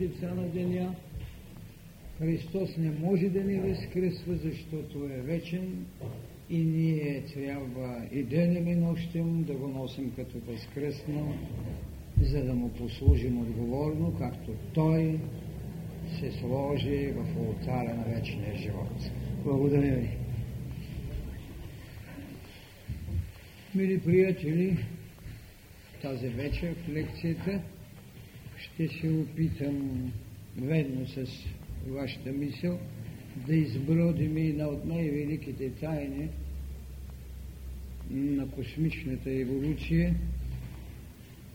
деца на деня. Христос не може да ни възкръсва, защото е вечен и ние трябва и денем и нощем да го носим като възкръсно, за да му послужим отговорно, както Той се сложи в алтаря на вечния живот. Благодаря ви. Мили приятели, тази вечер в лекцията ще се опитам ведно с вашата мисъл да избродим една от най-великите тайни на космичната еволюция,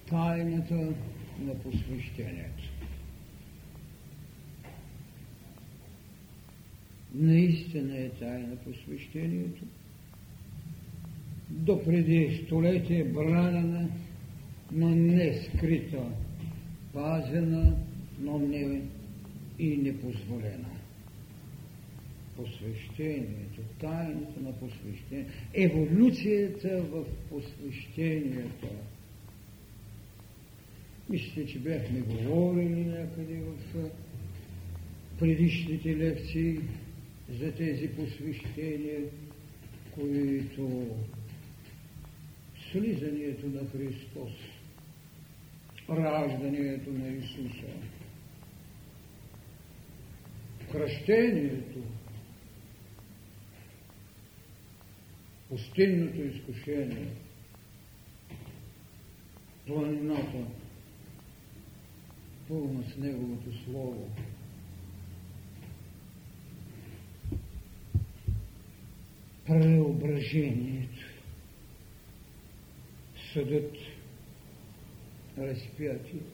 тайната на посвещението. Наистина е тайна посвещението. До преди столетие бранена, но не скрита, пазена, но не и непозволена. Посвещението, тайната на посвещението, еволюцията в посвещението. Мисля, че бяхме говорили някъде в предишните лекции за тези посвещения, които слизанието на Христос, раждането на Исуса, кръщението, пустинното изкушение, планината, пълна с Неговото Слово, преображението, съдът, разпятието,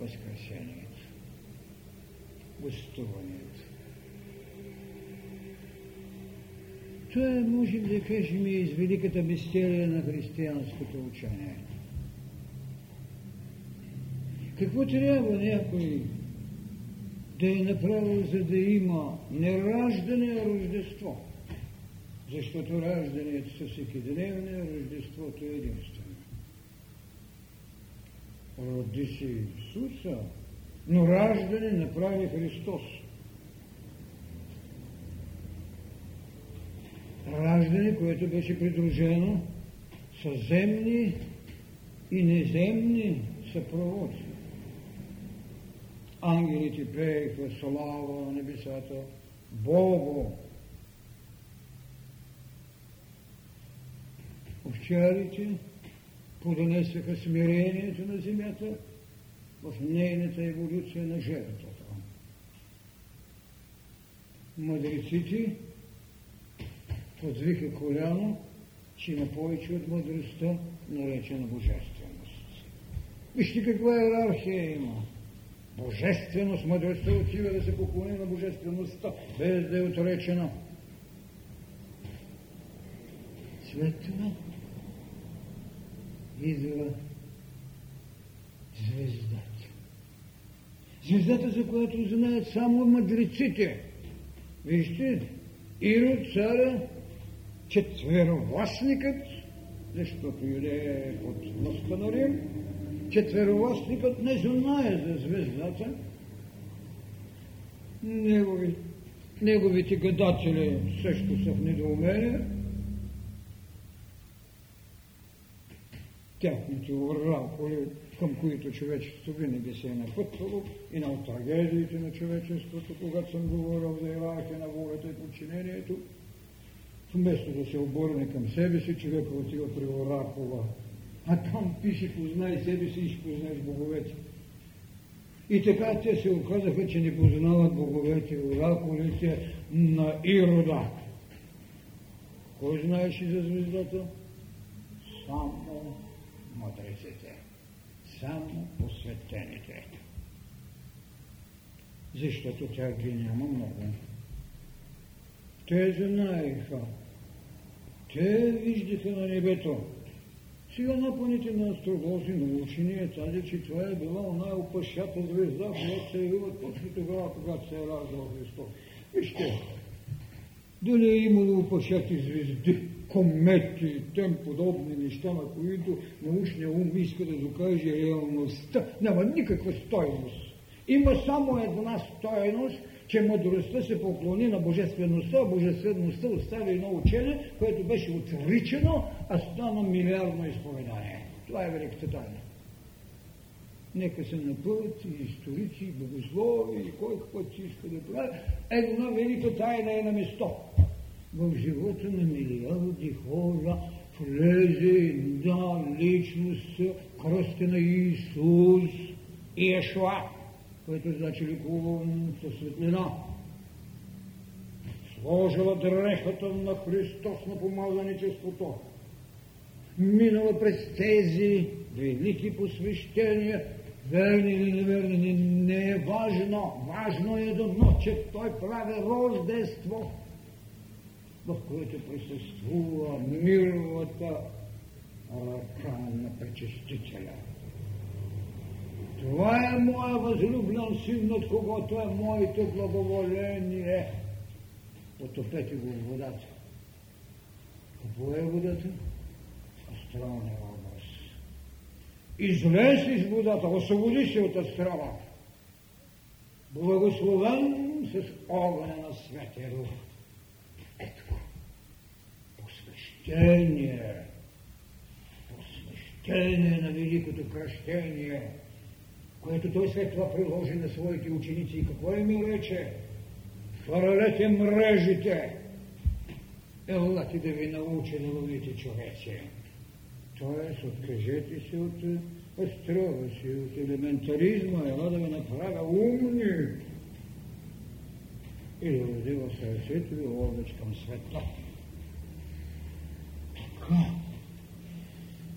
възкресението, гостуването. Това е, можем да кажем, из великата мистерия на християнското учение. Какво трябва някой да е направил, за да има не раждане, а рождество? Защото раждането са всекидневни, а рождеството е единствено. Роди се Исуса, но раждане направи Христос. Раждане, което беше придружено с земни и неземни съпроводци. Ангелите пееха слава на небесата, Богу. Овчарите подонесаха смирението на земята в нейната еволюция на жертвата. Мъдреците подвиха коляно, че има повече от мъдростта, наречена божественост. Вижте каква иерархия има. Божественост, мъдростта отива да се поклони на божествеността, без да е отречена. След това идва звездата. Звездата, за която знаят само мъдреците. Вижте, Ирод царя, четверовластникът, защото юдея е под властта на Рим, четверовластникът не знае за звездата. Негови, неговите гадатели също са в недоумение. Тяхните оракули, към които човечеството винаги се е напътвало и на трагедиите на човечеството, когато съм говорил за иерархия на волята и подчинението, вместо да се обърне към себе си, човек отива при оракула а там пише познай себе си и ще познаеш боговете. И така те се оказаха, че не познават боговете, оракулите на Ирода. Кой знаеше за звездата? Само мъдреците, само посветените. Защото тя ги няма много. Те знаеха. Те виждаха на небето сега напъните на астролози, на учени е тази, че това е била най-опашата звезда, която се явила точно тогава, когато се е раждал Христос. Вижте, Дали е имало опашати звезди, комети и тем подобни неща, на които научния ум иска да докаже реалността. Няма никаква стойност. Има само една стойност, че мъдростта се поклони на божествеността, а божествеността остави едно учение, което беше отричано, а стана милиардно изповедание. Това е великата тайна. Нека се напъват и историци, и богослови, и кой каквото си иска да прави. Една велика тайна е на место. В живота на милиарди хора влезе една личност, кръста на Исус и Ешуа, което значи лекуван със светлина. Сложила дрехата на Христос на помазаничеството. Минала през тези велики посвещения, верни или неверни, не е важно. Важно е едно, че той прави рождество, в което присъствува мировата ръка на пречестителя. Това е моя възлюблен син, над когото е моето благоволение. Потопете го в водата. Какво е водата? Астралния образ. Излез из водата, освободи се от астрала. Благословен с огъня на Святия Дух. Ето го. Посвещение. Посвещение на великото кръщение което той след това приложи на своите ученици. И какво им рече? Хвърлете мрежите! Елате да ви науча да ловите човече. Тоест, откажете се от астрова си, от елементаризма, ела да ви направя умни и да роди в сърцето ви към света.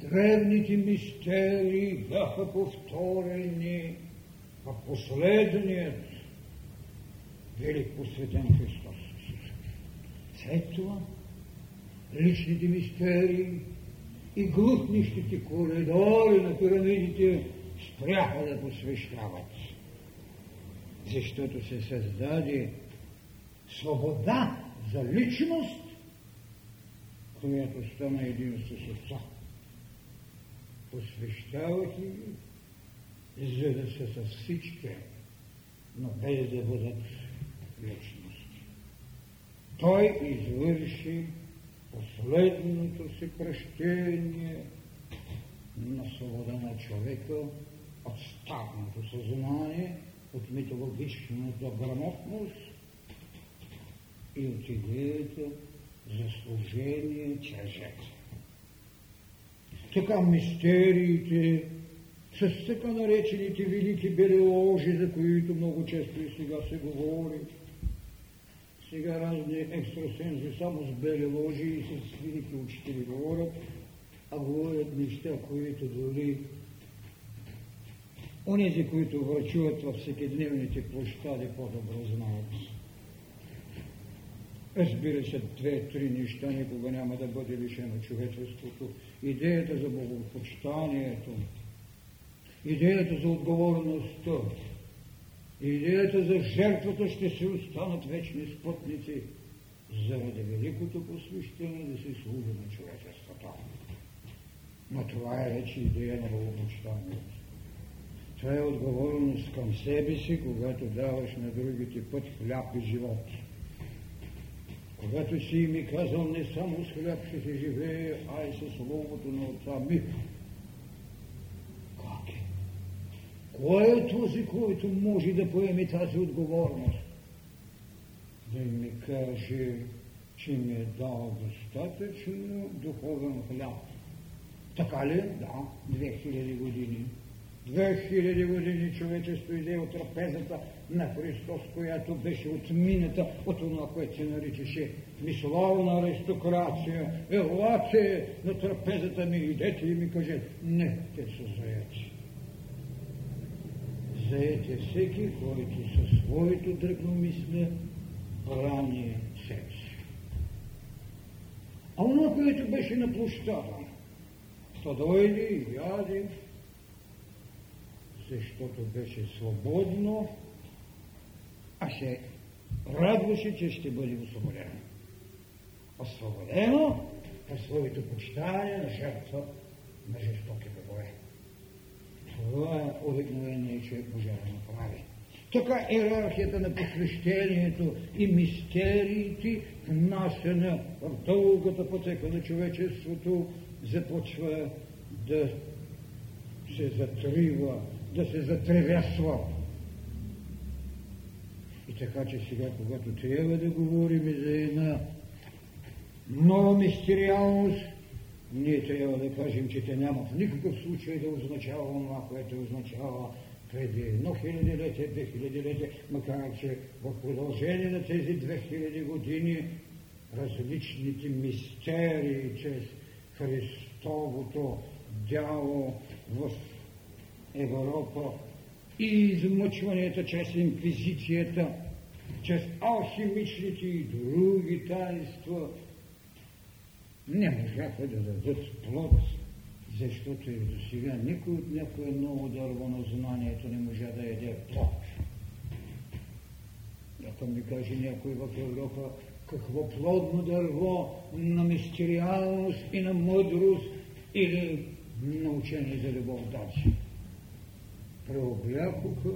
Така древните мистерии бяха повторени в последният велик посветен Христос. След това личните мистерии и глухнищите коридори на пирамидите спряха да посвещават, защото се създаде свобода за личност, която стана единство с Отца посвещавах ги, за да са с всички, но без да бъдат личности. Той извърши последното си кръщение на свобода на човека от статното съзнание, от митологичната грамотност и от идеята за служение чрез жертва така мистериите, с така наречените велики бели ложи, за които много често и сега се говори. Сега разни екстрасензи само с бели ложи и с велики учители говорят, а говорят неща, които дори онези, които врачуват във всекидневните площади, по-добро знаят. Разбира се, две-три неща никога няма да бъде лишено човечеството. Идеята за богопочитанието, идеята за отговорността, идеята за жертвата ще се останат вечни спътници заради великото посвещение да се служи на човечеството. Но това е вече идея на богопочитанието. Това е отговорност към себе си, когато даваш на другите път хляб и живот. Когато си ми казал, не само с хляб ще се живее, а и с словото на отца ми. Как е? Кой е този, който може да поеме тази отговорност? Да ми каже, че ми е дал достатъчно духовен хляб. Така ли? Да, 2000 години. 2000 години човечество иде от трапезата на Христос, която беше отмината от това, което се наричаше мисловна аристокрация. Елате на трапезата ми, идете и ми кажете. Не, те са заети. Заети е всеки, който със своето дръгномисле брани себе си. А оно, което беше на площада, то дойде и яде, защото беше свободно, а се радваше, че ще бъде освободен. освободено по своето почитание на жертва на жестоки богове. Това е обикновение, че да направи. Така иерархията на посвещението и мистериите, внасена в дългата пътека на човечеството, започва да се затрива, да се затревясва. И така, че сега, когато трябва да говорим за една нова мистериалност, ние трябва да кажем, че те няма в никакъв случай да означава това, което означава преди едно хилядилетие, две хилядилетие, макар че в продължение на тези две хиляди години различните мистерии чрез Христовото дяло в Европа и измъчванията чрез инквизицията, чрез алхимичните и други таинства не можаха да дадат плод защото и до сега никой от някое ново дърво на знанието не можа да яде плод. Ако ми каже някой в Европа какво плодно дърво на мистериалност и на мъдрост или на учение за любов даде. Преоблякоха,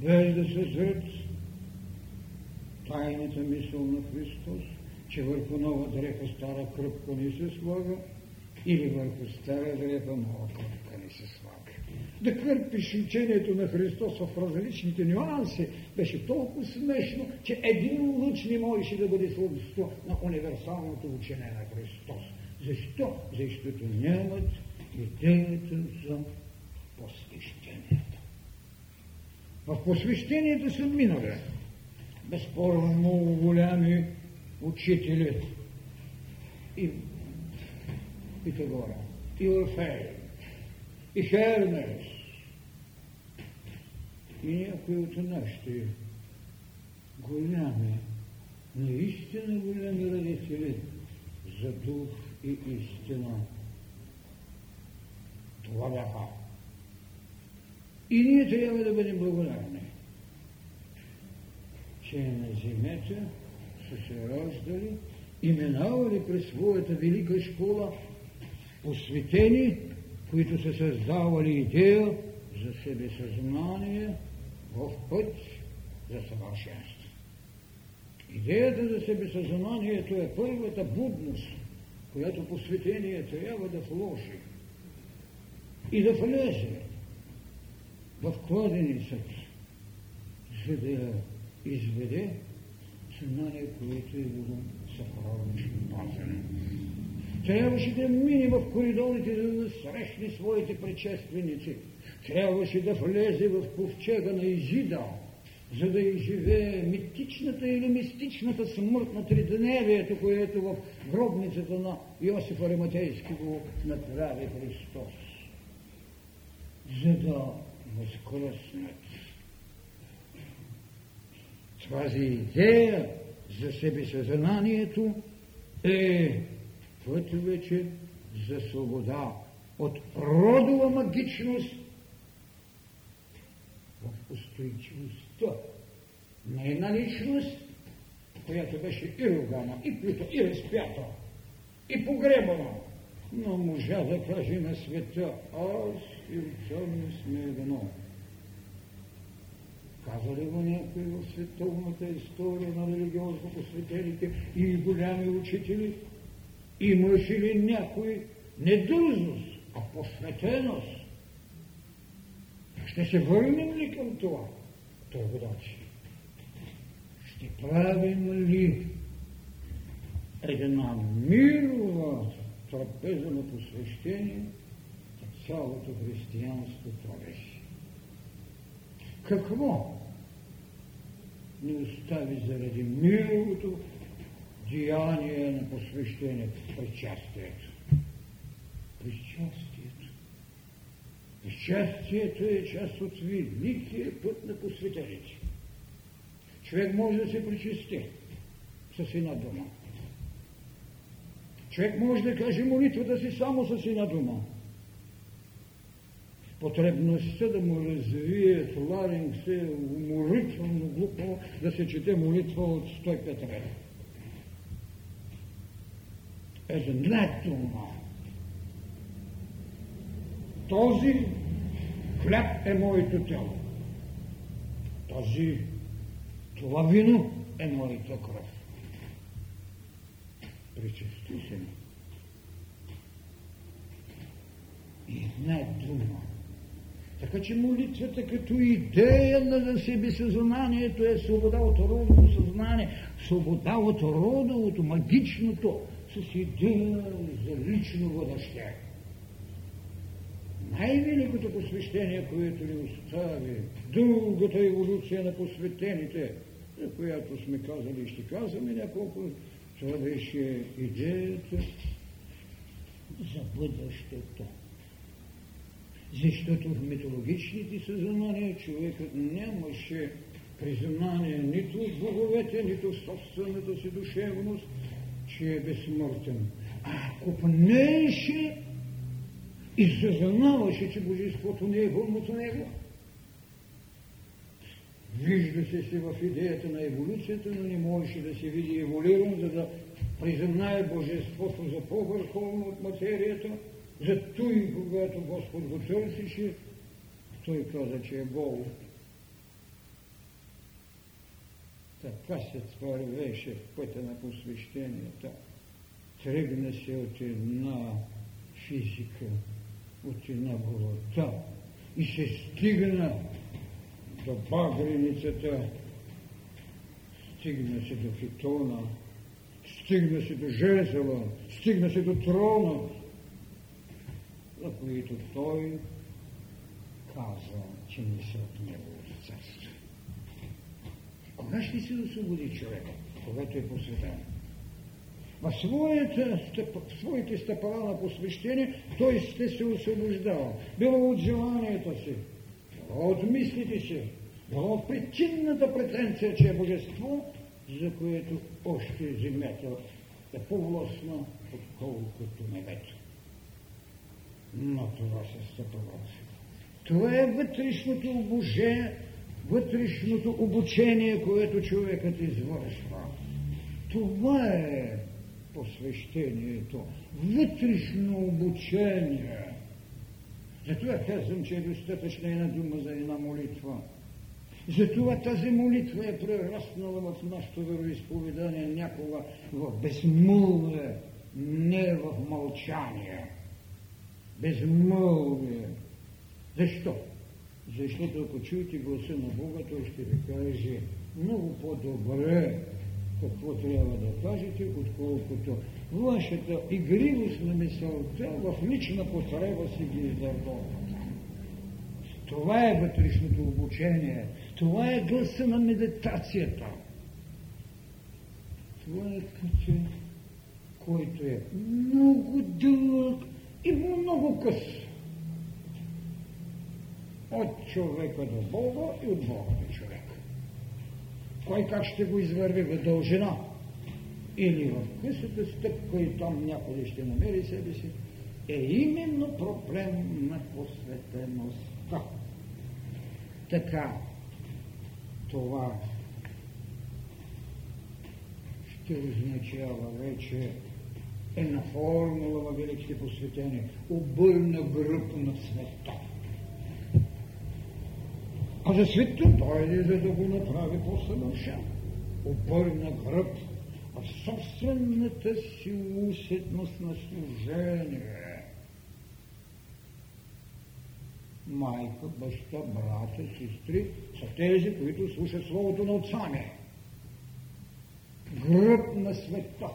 без да се зрят тайната мисъл на Христос, че върху нова дреха стара кръпка не се слага или върху стара дреха нова кръпка не се слага. Да кърпиш учението на Христос в различните нюанси беше толкова смешно, че един луч не можеше да бъде слабосто на универсалното учение на Христос. Защо? Защото нямат идеята за посвещението. В посвещението са минали безспорно много голями учители и Питагора, и Орфей, и Хермес, и някои от нашите голями, наистина голями родители за дух и истина. Това бяха. И ние трябва да бъдем благодарни, че на земята са се раждали и минавали през своята велика школа посветени, които са създавали идея за себе съзнание в път за съвършенство. Идеята за себе съзнанието е първата будност, която посветение трябва да вложи и да влезе в кладеницата, за да изведе съзнание, което е било съхранено пазено. Трябваше да мине в коридорите, за да срещне своите предшественици. Трябваше да влезе в ковчега на Изида, за да изживее митичната или мистичната смърт на тридневието, което в гробницата на Йосиф Ариматейски го направи Христос. За да възкръснат тази идея за себе съзнанието е път вече за свобода от родова магичност в устойчивостта на една личност, която беше и ругана, и плюта, и разпята, и погребана, но можа да каже на света, аз и не сме едно. Каза ли го някой в световната история на религиозно посветените и голями учители? Имаше ли някой недързост, а посветеност? Ще се върнем ли към това? Той водачи. Ще правим ли една мирова трапеза на посвещение цялото християнство твореше? Какво ни остави заради мировото деяние на посвещението, причастието. Причастието. Причастието е част от великия път на посветените. Човек може да се причисти с една дума. Човек може да каже молитвата си само с една дума. Потребността да му развие ларингсе, уморително глупо да се чете молитва от 105 реда. Една дума. Този хляб е моето тяло. Този, това вино е моята кръв. Причести се ми. И една дума. Така че молитвата като идея на себе съзнанието е свобода от родовото съзнание, свобода от родовото, магичното, с идея за лично бъдеще. Най-великото посвещение, което ни остави, дългата еволюция на посветените, за която сме казали и ще казваме няколко, това беше идеята за бъдещето. Защото в митологичните съзнания човекът нямаше признание нито в боговете, нито в собствената си душевност, че е безсмъртен. А ако пнеше и съзнаваше, че Божеството не е от него, вижда се си в идеята на еволюцията, но не можеше да се види еволюиран, за да признае Божеството за по-върховно от материята, за той, когато Господ го търсише, той каза, че е Бог. Така се вървеше в пътя на посвещенията. Тръгна се от една физика, от една голота и се стигна до багреницата, стигна се до хитона, стигна се до жезела, стигна се до трона, за които той каза, че не са от неговото царство. Кога ще се освободи човека, когато е посветен? В своите, в своите стъпала на посвещение той ще се освобождава. Било от желанията си, било от мислите си, било от причинната претенция, че е божество, за което още земята е по-властна, отколкото небето но това се стъпва. Това е вътрешното обожение, вътрешното обучение, което човекът извършва. Това е посвещението, вътрешно обучение. Затова казвам, че е достатъчна една дума за една молитва. Затова тази молитва е прераснала в нашето вероисповедание някога в безмълвие, не в мълчание безмълвие. Защо? Защото ако чуете гласа на Бога, той ще ви каже много по-добре какво трябва да кажете, отколкото вашата игривост на мисълта в лична потреба си ги издърбовата. Това е вътрешното обучение. Това е гласа на медитацията. Това е пътя, който е много дълъг и много къс. От човека до Бога и от Бога до човека. Кой как ще го извърви в дължина? Или в късата стъпка и там някой ще намери себе си, е именно проблем на посветеността. Така, това ще означава вече една формула във великите посветения. Обърна гръб на света. А за света дойде, за да го направи по-съвършен. Обърна гръб в собствената си усетност на служение. Майка, баща, брата, сестри са тези, които слушат Словото на Отца ми. Гръб на света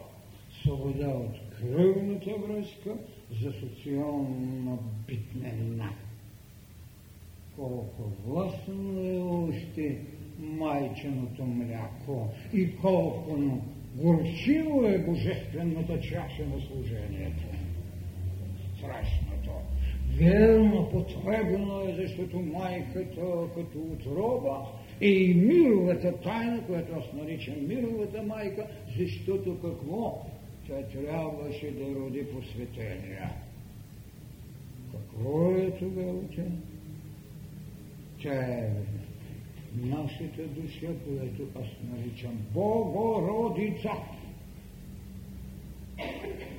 свобода от кръвната връзка за социална битнена. Колко властно е още майченото мляко и колко горчиво е божествената чаша на служението. Страшното. Верно, потребно е, защото майката като отроба е и мировата тайна, която аз наричам мировата майка, защото какво? Тя трябваше да роди посветения. Какво е тогава тя? Тя е нашата душа, която аз наричам Богородица.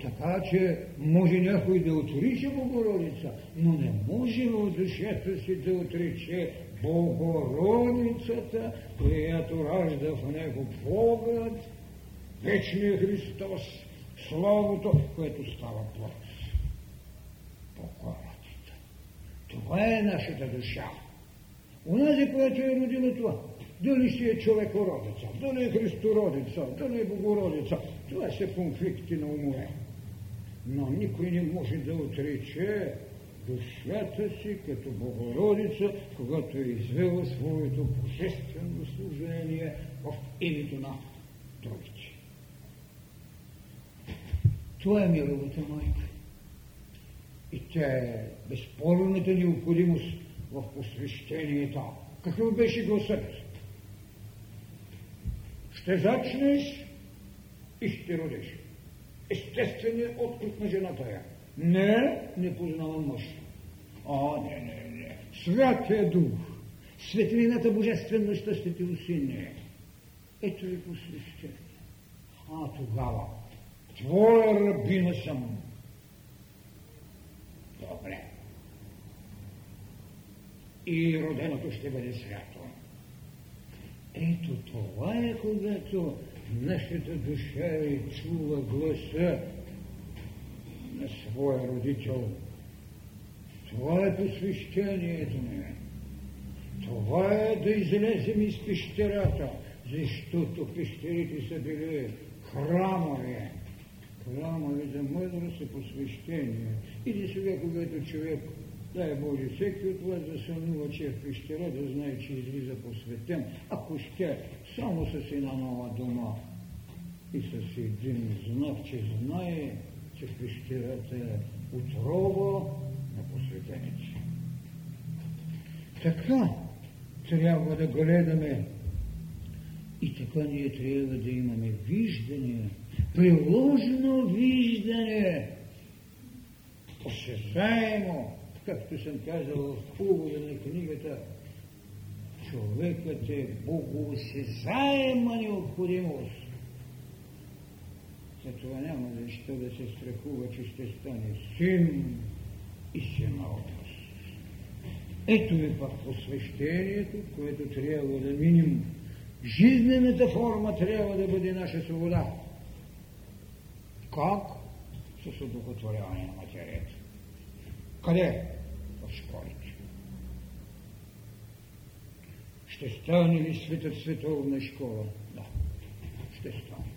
Така че може някой да отрича Богородица, но не може в душата си да отриче Богородицата, която ражда в него Богът, вечният Христос, Словото, което става плод. Богородица. Това е нашата душа. Унази, която е родила това. Дали си е човекородица, дали е Христородица, дали е Богородица. Това са конфликти на умове. Но никой не може да отрече душата си като Богородица, когато е извела своето божествено служение в името на другите. Това е мировата майка. И тя е безспорната необходимост в посвещението. Какъв беше гласът? Ще зачнеш и ще родиш. Естественият отклик на жената е. Не, не познавам мъж. А, не, не, не. Святия Дух, светлината божествеността ще ти усине. Ето ви посвещение. А тогава, твоя рабина съм. Добре. И роденото ще бъде свято. Ето това е, когато нашата душа е чула гласа на своя родител. Това е посвещението ни. Това е да излезем из пещерата, защото пещерите са били храмове. Храмове за мъдрост и посвещение. Или сега, когато човек Дай Боже, всеки от вас да съмнува, че е в пещера, да знае, че излиза посветен. Ако ще, само с една нова дума и с един знак, че знае, че пещерата е отрова на посветените. Така трябва да гледаме и така ние трябва да имаме виждане, приложено виждане, осезаемо, както съм казал в увода на книгата, човекът е богоосезаема необходимост. Затова няма защо да се страхува, че ще стане син и синовност. Ето ви пак посвещението, което трябва да миним. Жизнената форма трябва да бъде наша свобода. Как? С удохотворяване на материята. Къде? В школите. Ще стане ли светът световна школа? Да, ще стане.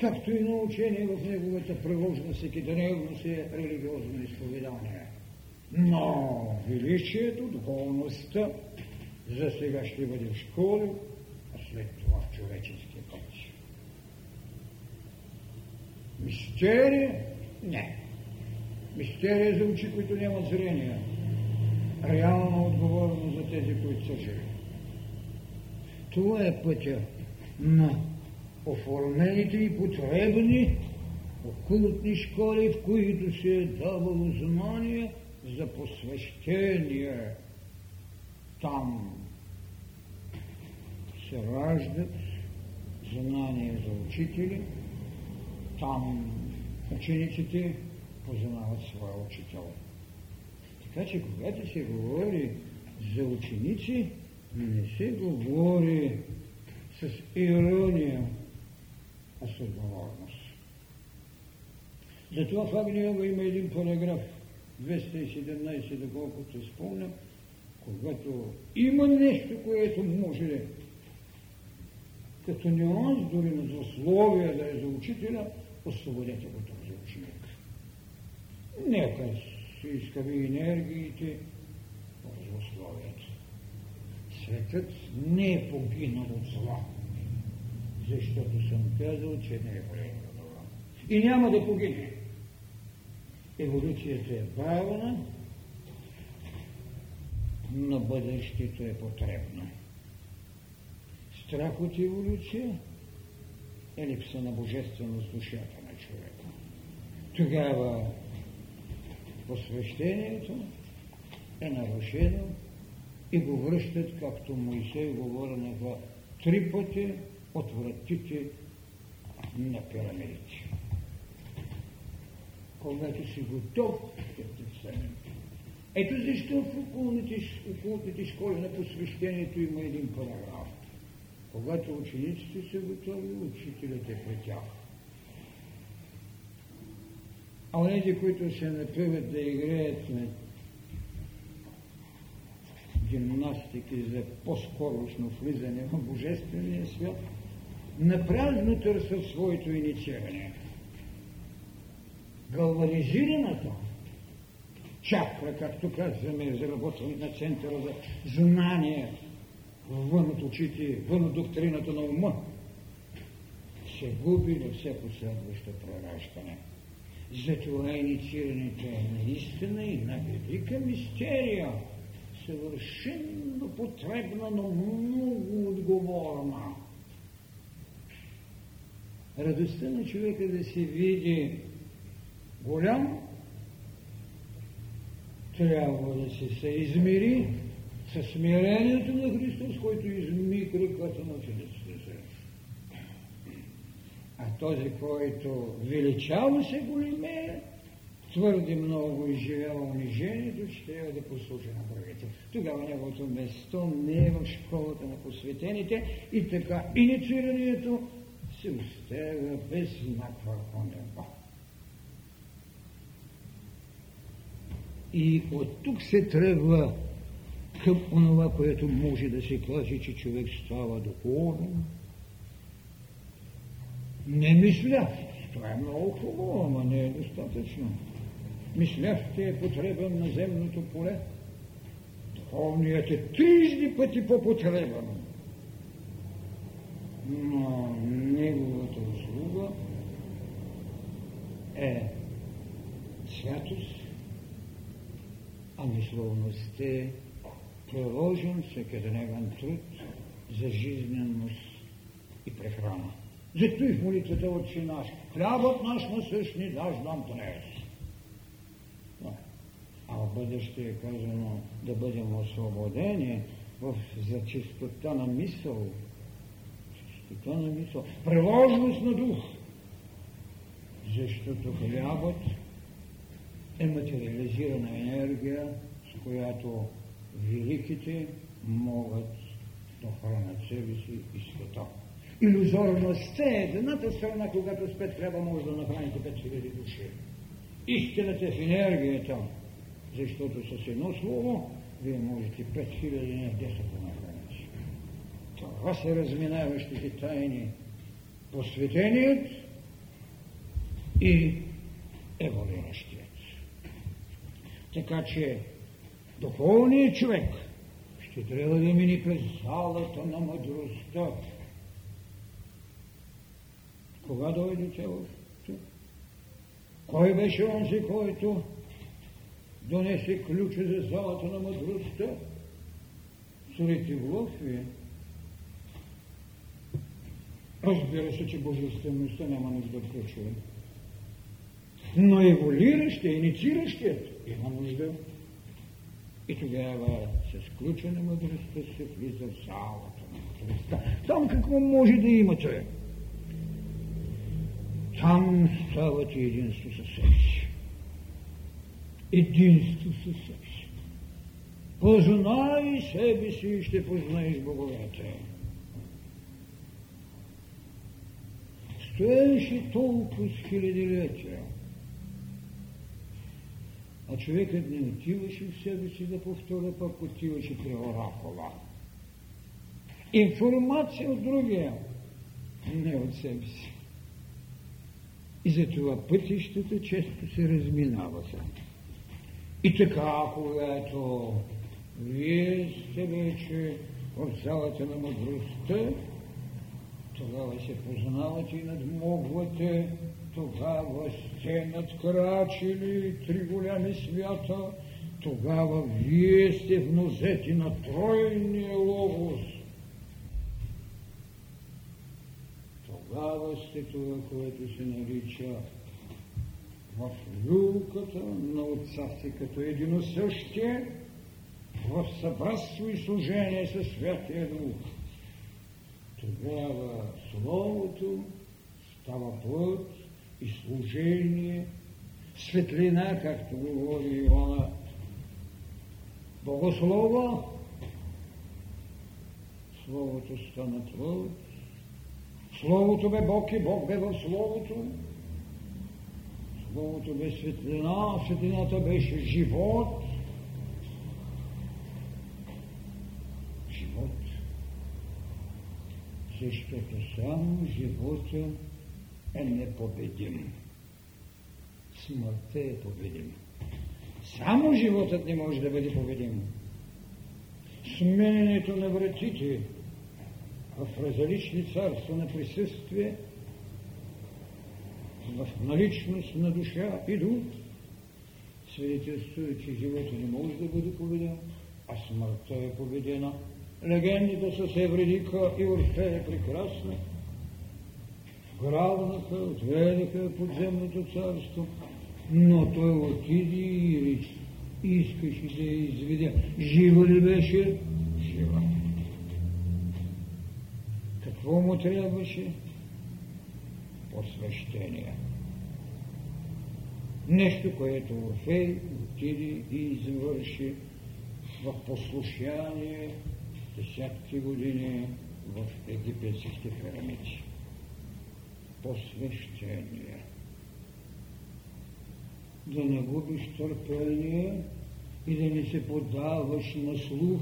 Както и научение в неговата приложна всекидневност е религиозно изповедание. Но величието, духовността за сега ще бъде в школи, а след това в човеческия път. Мистерия? Не. Мистерия за очи, които нямат зрение. Реална отговорност за тези, които са живи. Това е пътя на оформените и потребни окултни школи, в които се е давало знание за посвещение. Там се раждат знания за учители, там учениците познават своя учител. Така че, когато се говори за ученици, не се говори с ирония, а с отговорност. Затова в Агниева има един параграф, 217, доколкото спомням, когато има нещо, което може като нюанс, дори на засловия да е за учителя, освободете го този ученик. Нека си изкави енергиите условията. Светът не е погинал от зла, защото съм казал, че не е време това. И няма да погине. Еволюцията е бавна, но бъдещето е потребно. Страх от еволюция е липса на божественост душата. Тогава посвещението е нарушено и го връщат, както Моисей говореха три пъти от вратите на пирамидите. Когато си готов, те вземем. Ето защо в околните, околните школи на посвещението има един параграф. Когато учениците са готови, учителят е при тях. А онези, които се напиват да играят на гимнастики за по-скорошно влизане в Божествения свят, напразно търсят своето иницииране. Галванизираната чакра, както казваме, за работване на центъра за знание, вън от очите, вън от доктрината на ума, се губи на все последващо прераждане. Затова инициирането е наистина и на велика мистерия, съвършенно потребна, но много отговорна. Радостта на човека да се види голям, трябва да се съизмери с смирението на Христос, който изми кръката на филистите. А този, който величава се големее, твърде много изживява унижението, ще трябва да послужи на другите. Тогава неговото место не е в школата на посветените и така инициирането се оставя без знак върху него. И от тук се тръгва към онова, което може да се каже, че човек става духовен. Не мисля. Това е много хубаво, ама не е достатъчно. Мислящите е потребен на земното поле. Духовният е трижди пъти по-потребен. Но неговата услуга е святост, а мисловността е приложен всекидневен труд за жизненост и прехрана. Зато в молитвата Отче наш, хлябът наш насъщни даш нам днес. А в бъдеще е казано да бъдем освободени в, за чистота на мисъл, чистота на мисъл, приложност на дух, защото хлябът е материализирана енергия, с която великите могат да хранят себе си и света. Иллюзорността е едната страна, когато с пет хляба може да нахраните пет хиляди души. Истината е в енергията, защото с едно слово вие можете пет хиляди, не десет да нахраните. Това са разминаващите тайни. Посветеният и еволиращият. Така че духовният човек ще трябва да мини през залата на мъдростта. Кога дойде тя Кой беше онзи, който донесе ключа за залата на мъдростта? Суретивлов е. Разбира се, че божествеността няма нужда от ключове. Но еволиращия, иницииращият има нужда и тогава с ключа на мъдростта се влиза в залата на мъдростта. Там какво може да има човек? Там ставате единство със себе си. Единство със себе си. Познай себе си и ще познаеш боговете. Стоеше толкова с хилядилетия. А човекът не отиваше в себе си да повторя, пък отиваше при оракула. Информация от другия, не от себе си. И затова пътищата често се разминаваха. И така, когато вие сте вече в залата на мъдростта, тогава се познавате и надмогвате тогава сте надкрачили три голями свята, тогава вие сте в нозети на тройния логос. Тогава сте това, което се нарича в люлката на отца си като единосъщие, в събратство и служение със Святия Дух. Тогава Словото става плът и служение, светлина, както говори Иоанна, Богослова, Словото стана плът, Словото бе Бог и Бог бе в Словото, Словото бе светлина, светлината беше живот, живот, защото само живота е непобедим. Смъртта е победима. Само животът не може да бъде победим. Смененето на вратите в различни царства на присъствие, в наличност на душа и дух, свидетелствува, че живота не може да бъде победен, а смъртта е победена. Легендите с Евредика и Орфея прекрасна. Грабнаха, отведаха подземното царство, но той отиде и искаше да я изведе. Жива ли беше? Жива. Какво му трябваше? Посвещение. Нещо, което Орфей отиде и извърши в послушание десятки години в египетските пирамиди. Посвещение да не губиш търпение и да не се подаваш на слух.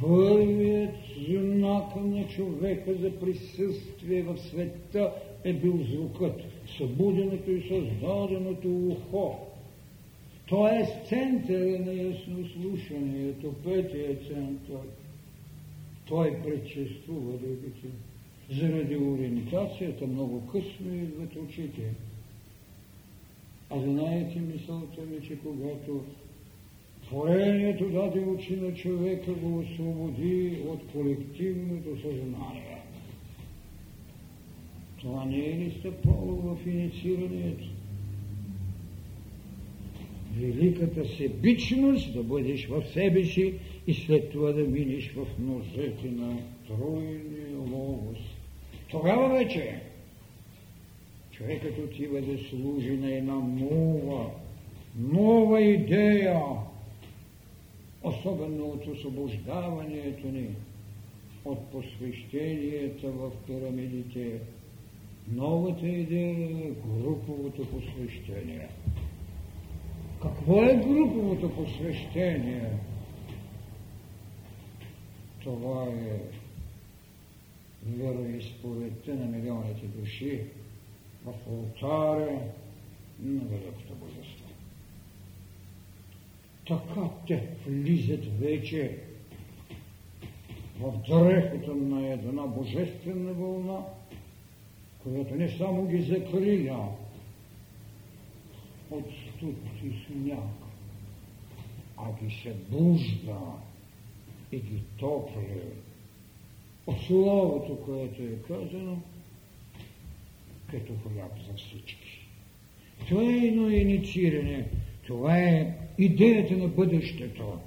Първият знак на човека за присъствие в света е бил звукът, събуденото и създаденото ухо. Това е центъра на яснослушанието, петия център. Той предшествува другите. Заради ориентацията много късно идват очите. А знаете мисълта ми, че когато творението даде очи на човека, го освободи от колективното съзнание. Това не е ли стъпало в инициирането? Великата себичност да бъдеш в себе си и след това да минеш в ножете на тройния ловост. Тогава вече човекът отива да служи на една нова, нова идея, особено от освобождаването ни от посвещенията в пирамидите. Новата идея е груповото посвещение. Какво е груповото посвещение? Това е вероисповедта на милионите души, в алтаря на Великото Божество. Така те влизат вече в дрехата на една божествена вълна, която не само ги закриля от студ и сняг, а ги се бужда и ги топли от словото, което е казано, като хляб за всички. Това е едно иницииране, това е идеята на бъдещето.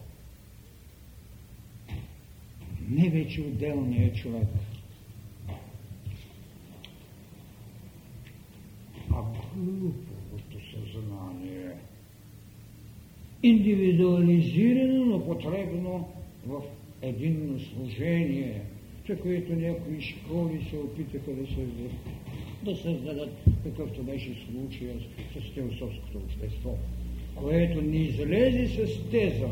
Не вече отделният човек. А глуповото съзнание. Индивидуализирано, но потребно в единно служение, за което някои школи се опитаха да се да създадат какъвто беше случая с теософското общество, което не излезе с теза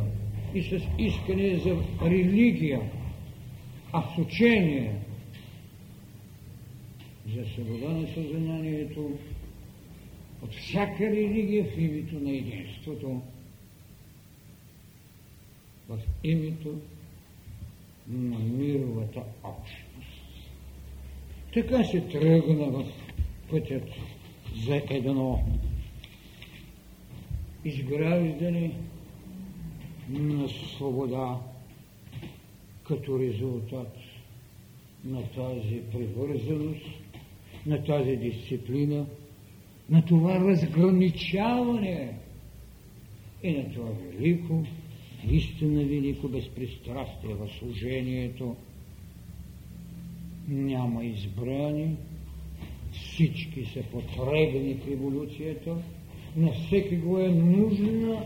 и с искане за религия, а с учение. За свобода на съзнанието от всяка религия в името на единството, в името на мировата общност. Така се тръгна в пътят за едно изграждане на свобода като резултат на тази привързаност, на тази дисциплина, на това разграничаване и на това велико истина велико безпристрастие в служението. Няма избрани, всички са потребени в еволюцията, на всеки го е нужна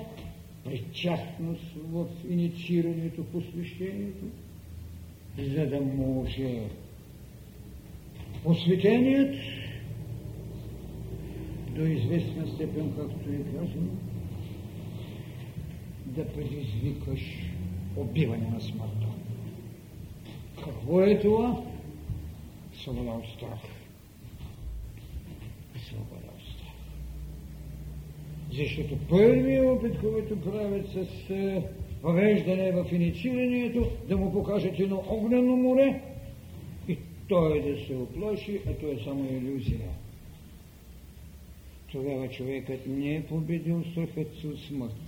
причастност в инициирането, посвещението, за да може посветеният до известна степен, както е казано, да предизвикаш убиване на смъртта. Какво е това? Свобода от страх. Свобода. Защото първият опит, който правят с е, въвеждане в инициирането, да му покажат едно огнено море и той да се оплаши, а то е само иллюзия. Тогава човекът не е победил страхът от смърт.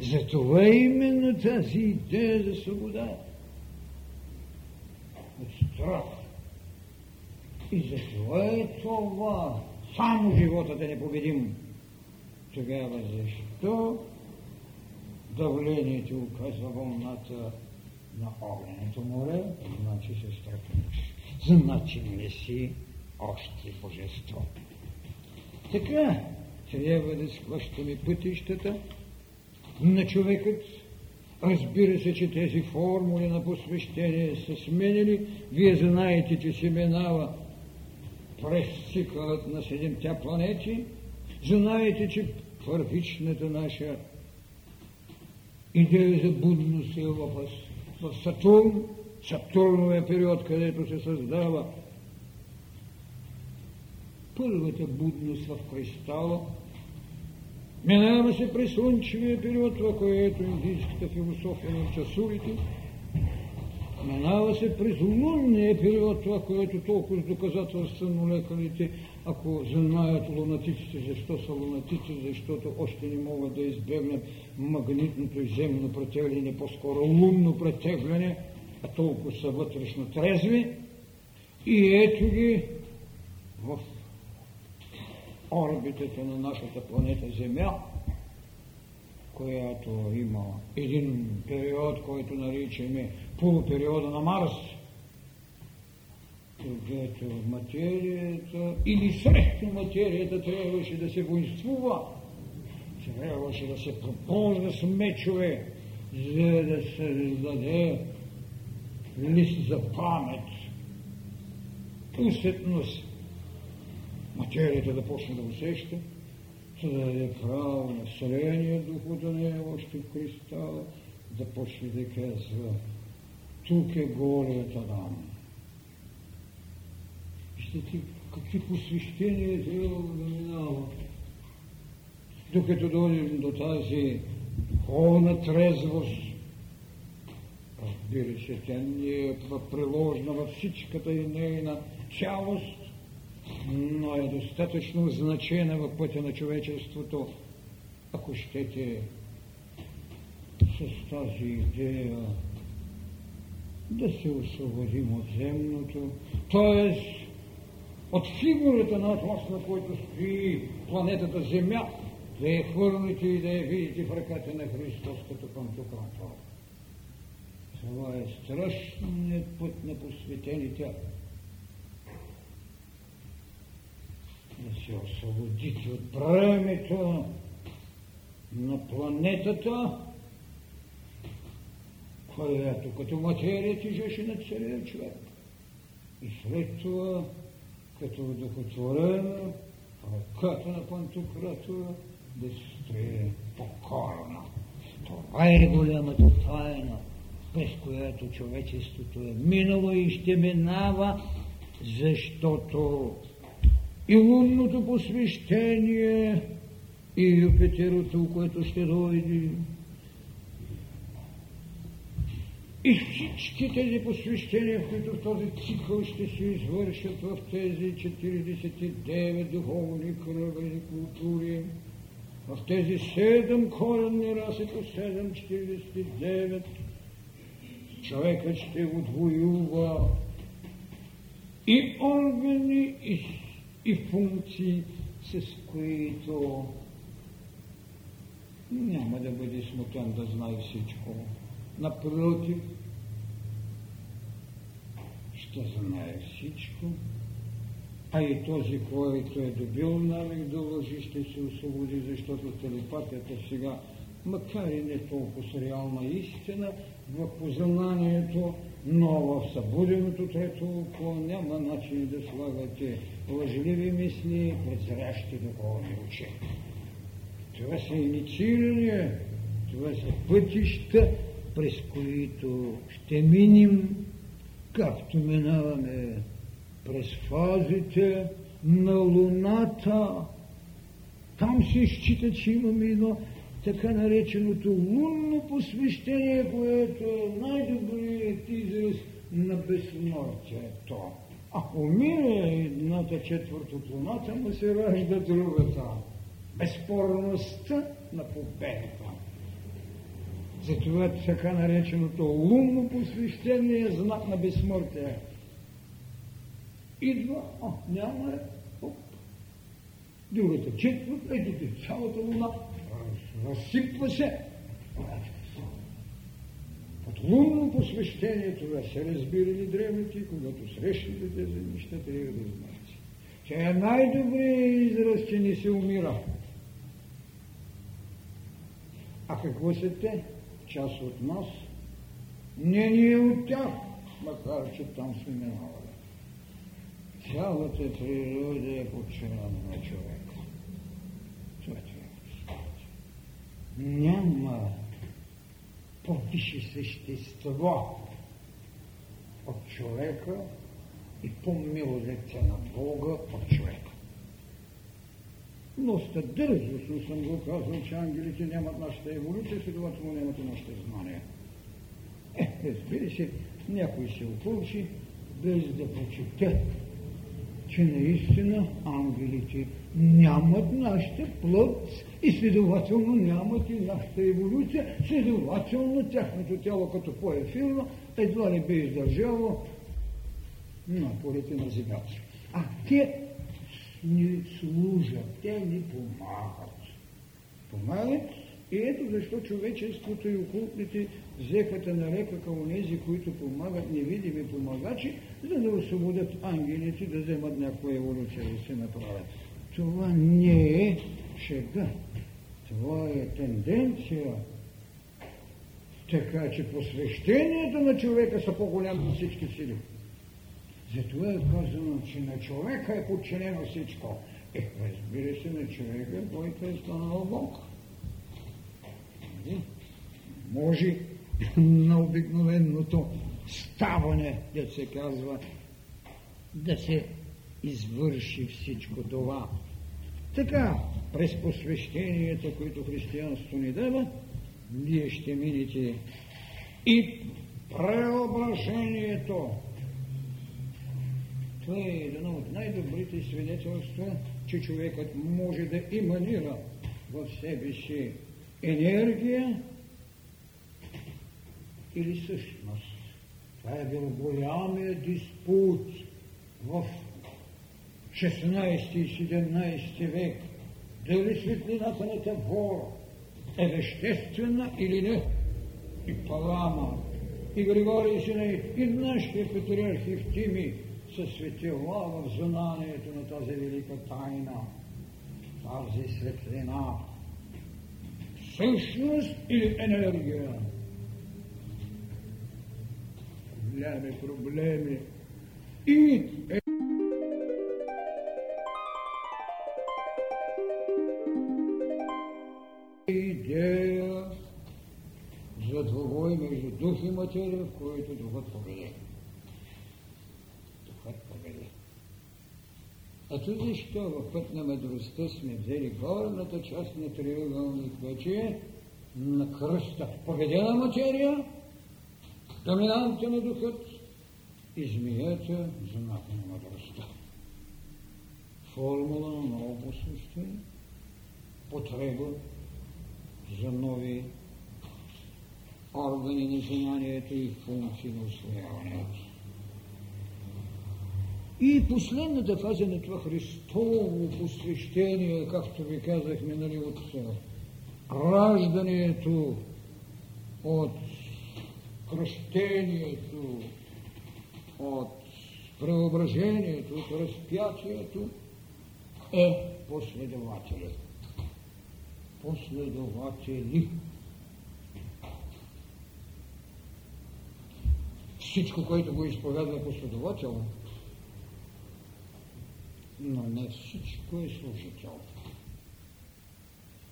Затова именно тази идея за свобода от страх. И затова е това само живота да не победим. Тогава защо давлението оказва вълната на огненото море, значи се страхуваш. Значи не си още божество. Така, трябва да схващаме пътищата на човекът. Разбира се, че тези формули на посвещение са сменили. Вие знаете, че се минава през цикълът на седемте планети. Знаете, че първичната наша идея за будност е в, в Сатурн, Сатурновия период, където се създава първата будност в кристала, минава се през слънчевия период, това, което индийската философия нарича сурите, минава се през лунния период, това, което толкова с доказателствено лекарите, ако знаят лунатиците, защо са лунатици, защото още не могат да избегнат магнитното и земно претегляне, по-скоро лунно претегляне, а толкова са вътрешно трезви. И ето ги в орбитата на нашата планета Земя, която има един период, който наричаме полупериода на Марс, където материята или срещу материята трябваше да се воинствува, трябваше да се пропозва с мечове, за да се създаде лист за памет, усетност, материята да почне да усеща, за да даде право на вселение духото не е още в кристала, да почне да казва тук е голият Адам. Вижте какви посвещения трябва да минава. Докато дойдем до тази духовна трезвост, разбира се, тя не е приложена във всичката и нейна цялост, но е достатъчно значена в пътя на човечеството, ако щете с тази идея да се освободим от земното, т.е. от фигурата на атлас, на който стои планетата Земя, да я хвърлите и да я видите в ръката на Христос като пантократор. Това е страшният път на посветените да се освободите от бремето на планетата, която като материя тежеше на целия човек. И след това, като духотворена, ръката на пантократора да стои покорна. Това е голямата тайна, през която човечеството е минало и ще минава, защото и лунното посвещение, и Юпитерото, което ще дойде. И всички тези посвещения, които в този цикъл ще се извършат в тези 49 духовни кръга и култури, в тези 7 коренни раси по 7, 49, човекът ще отвоюва и органи, и и функции, с които няма да бъде смутен да знае всичко. Напротив, ще знае всичко, а и този, който е добил навик да лъжи, ще се освободи, защото телепатията сега, макар и не толкова с реална истина, в познанието, но в събуденото трето око няма начин да слагате лъжливи мисли пред зрящи духовни очи. Това са инициирания, това са пътища, през които ще минем, както минаваме през фазите на Луната. Там се счита, че имаме едно така нареченото лунно посвещение, което е най-добрият израз на безсмъртието. Ако мине едната четвърт от луната, му се ражда другата. Безспорността на победата. Затова така нареченото лунно посвещение е знак на безсмъртие. Идва, а, няма е, оп. Другата четвърт, ето цялата луна, разсипва се. От лунно посвещение това се разбирали древните, когато срещате тези неща, трябва да знаете. Че е най-добрият израз, че не се умира. А какво са те? Част от нас. Не ние от тях, макар че там сме минавали. Цялата природа е подчинена на човека. Това трябва Няма по-висше същество от човека и по-мило дете на Бога от човека. Доста дързостно съм го казал, че ангелите нямат нашата еволюция, следователно нямат и нашите знания. Е, разбира се, някой се опълчи, без да прочете че наистина ангелите нямат нашата плът и следователно нямат и нашата еволюция, следователно тяхното тяло като по-ефирно едва ли би издържало напорите на земята. А те ни служат, те ни помагат. Помагат и ето защо човечеството и окултните взеха те нарекаха онези, които помагат, невидими помагачи, за да освободят ангелите да вземат някоя еволюция да се направят. Това не е шега. Това е тенденция. Така че посвещението на човека са по-голямо от всички сили. Затова е казано, че на човека е подчинено всичко. Е, разбира се, на човека, който е станал Бог. Може на обикновеното ставане, да се казва, да се извърши всичко това. Така, през посвещенията, които християнство ни дава, вие ще минете и преображението. Това е едно от най-добрите свидетелства, че човекът може да иманира в себе си енергия или същност. Това е бил голямия диспут в 16 и 17 век. Дали светлината на Тавор е веществена или не? И Палама, и Григорий Синеид, и нашите патриархи Евтими са светила в знанието на тази велика тайна, тази светлина. Същност или енергия? голями проблеми. И е... идея за двобой между дух и материя, в който духът победи. Духът победи. Ето защо в път на мъдростта сме взели горната част на триъгълник вече на кръста. Победена материя, Доминанта на духът и змията знак на мъдростта. Формула на ново посвещение, потреба за нови органи на знанието и функции на освояването. И последната фаза на това Христово посвещение, както ви казахме, нали, от раждането, от кръщението, от преображението, от разпятието е последователят. Последователи. Всичко, което го изповядва последователно, но не всичко е служител.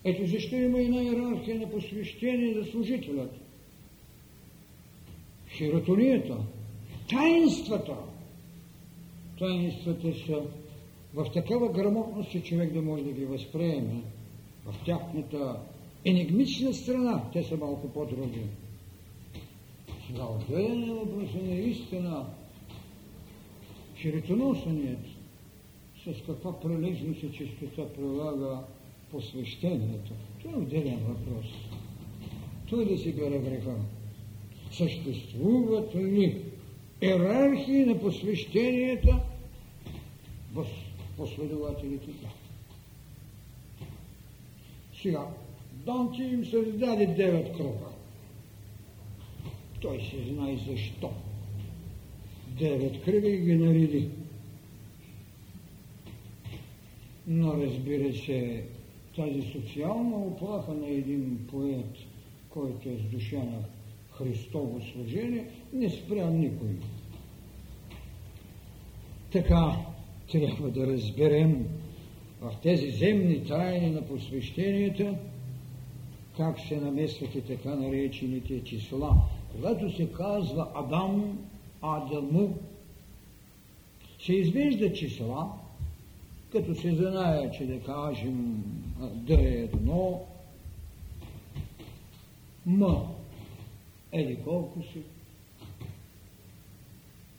Ето защо има една иерархия на посвещение за служителят. Хиротонията, таинствата. Таинствата са в такава грамотност, че човек да може да ги възприеме в тяхната енигмична страна. Те са малко по-други. Сега отделен въпроса на истина. С каква прележност и чистота прилага посвещението. Това е отделен въпрос. Той да си бере греха. Съществуват ли иерархии на посвещенията в последователите? Да. Сега, Данти им създаде девет круга. Той се знае защо. Девет кръга и ги нареди. Но разбира се, тази социална оплаха на един поет, който е с душа на Христово служение, не спря никой. Така трябва да разберем в тези земни тайни на посвещенията, как се намесват и така наречените числа. Когато се казва Адам, Адаму, се извежда числа, като се знае, че да кажем да е едно, м еди колко си,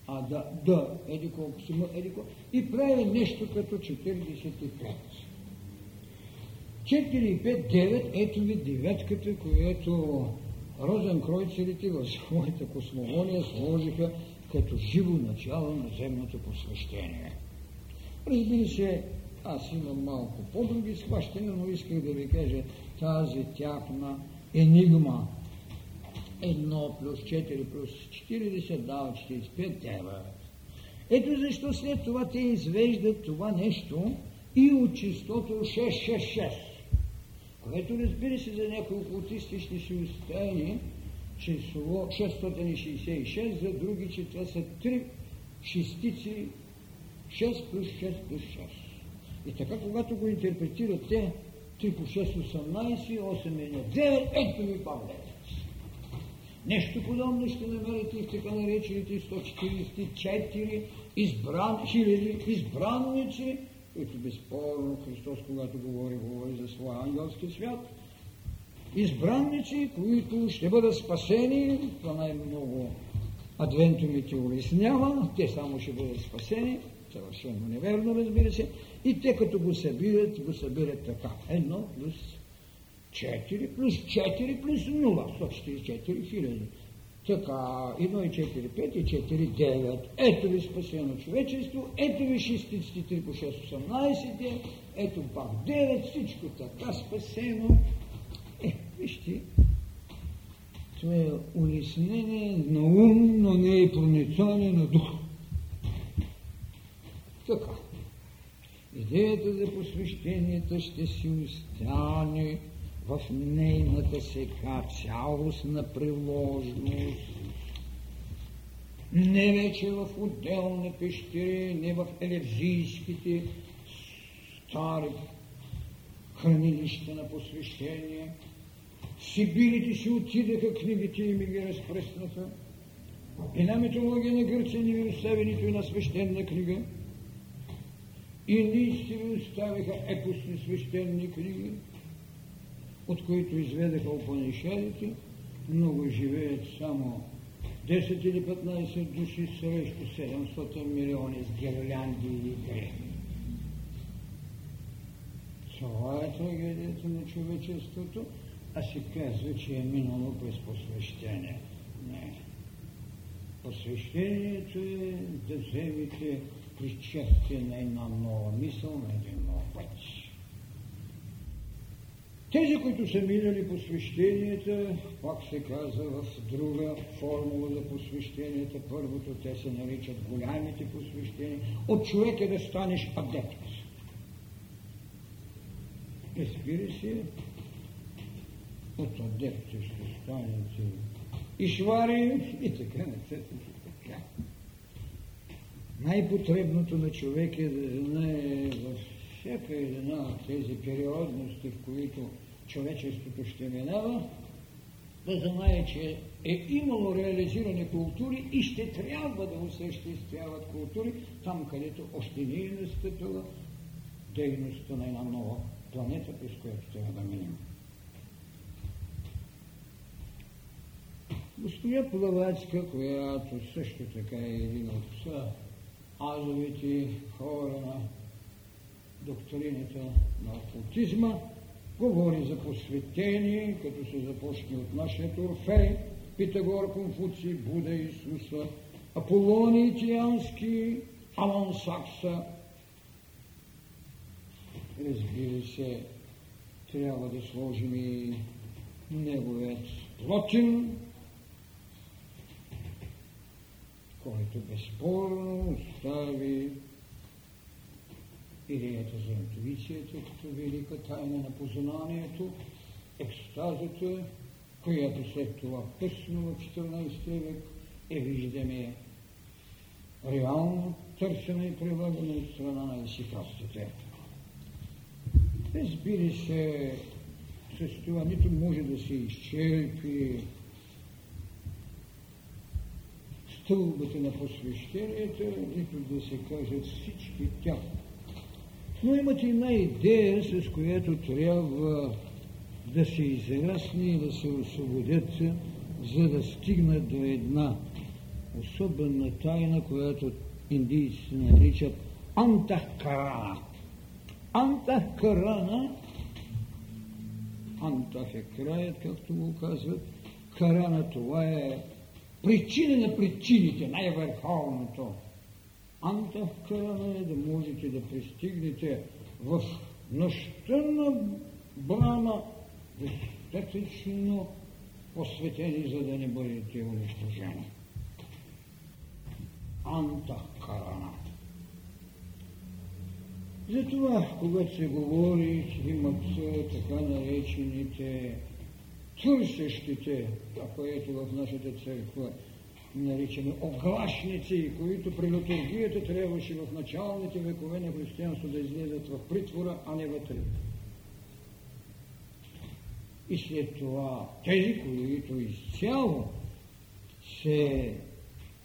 а да, да, еди колко си, м еди колко и прави нещо като 45. 4 и 5, 9, ето ви деветката, която Розенкройцерите в своята космогония сложиха като живо начало на земното посвещение. Разбира се, аз имам малко по-други схващания, но исках да ви кажа тази тяхна енигма. Едно плюс 4 плюс 40 дава 45 дева. Ето защо след това те извеждат това нещо и от чистото 666. Което разбира се за някои окултисти ще си остане число 666, за други, че това са три шестици 6 плюс 6 плюс 6. И така, когато го интерпретират те, 3 по 6, 18, 8 е на 9, ето ви 9. Нещо подобно ще намерите в така наречените 144 избран, хиляди избранници, които безспорно Христос, когато говори, говори за своя ангелски свят. Избранници, които ще бъдат спасени, това най-много адвентумите улеснява, те само ще бъдат спасени, съвършено неверно, разбира се, и те като го събират, го събират така. Едно плюс 4 плюс 4 плюс 0, 144 хиляди. Така, 1 и 4, 5 и 4, 9. Ето ви спасено човечество, ето ви 63 по 6, 18, ето пак 9, всичко така спасено. Е, вижте, това е улеснение на ум, но не е проницание на дух. Така. Идеята за посвещението ще си остане в нейната сега цялостна приложност. Не вече в отделни пещери, не в елевзийските стари хранилища на посвещение. Сибирите си отидаха, книгите и ми ги разпреснаха. Една митология на Гърция не ви остави нито една свещена книга. Индийците ви оставиха епосни свещени книги, от които изведаха Упанишадите, много живеят само 10 или 15 души срещу 700 милиони с гирлянди и игри. Това е трагедията на човечеството, а се казва, че е минало през посвещение. Не. Посвещението е да вземете причастие на една нова мисъл, на един нов път. Тези, които са минали посвещенията, пак се каза в друга формула за посвещенията, първото те се наричат голямите посвещения, от човек е да станеш адепт. Разбира се, от адепти ще станете и швари и така нататък. Най-потребното на човек е да знае във всяка една от тези периодности, в които човечеството ще минава, да знае, че е имало реализирани култури и ще трябва да осъществяват култури там, където още не е настъпила дейността на една нова планета, през която трябва да минем. Госпожа Плавацка, която също така е един от азовите хора на доктрината на окултизма, говори за посветение, като се започне от нашия Орфей, Питагор, Конфуций, Буда, Исуса, Аполони, Тиански, Алан Сакса. Разбира се, трябва да сложим и неговият плотин, който безспорно остави идеята за интуицията като велика тайна на познанието, екстазата, която след това късно в 14 век е виждаме реално търсена и прилагана от страна на исихастите. Разбира се, с това нито може да се изчерпи стълбата на посвещението, нито да се кажат всички тях. Но имате една идея, с която трябва да се израсне и да се освободят, за да стигнат до една особена тайна, която индийците наричат антахкарана. Антахкарана, антах е краят, както го казват, карана това е причина на причините, най-върховното. Антахкарана е да можете да пристигнете в нощта на Брама достатъчно посветени, за да не бъдете унищожени. Антахкарана. Затова, когато се говори, имат така наречените търсещите, това, което в нашата църква наричаме оглашници, които при литургията трябваше в началните векове на християнство да излезат в притвора, а не вътре. И след това тези, които изцяло се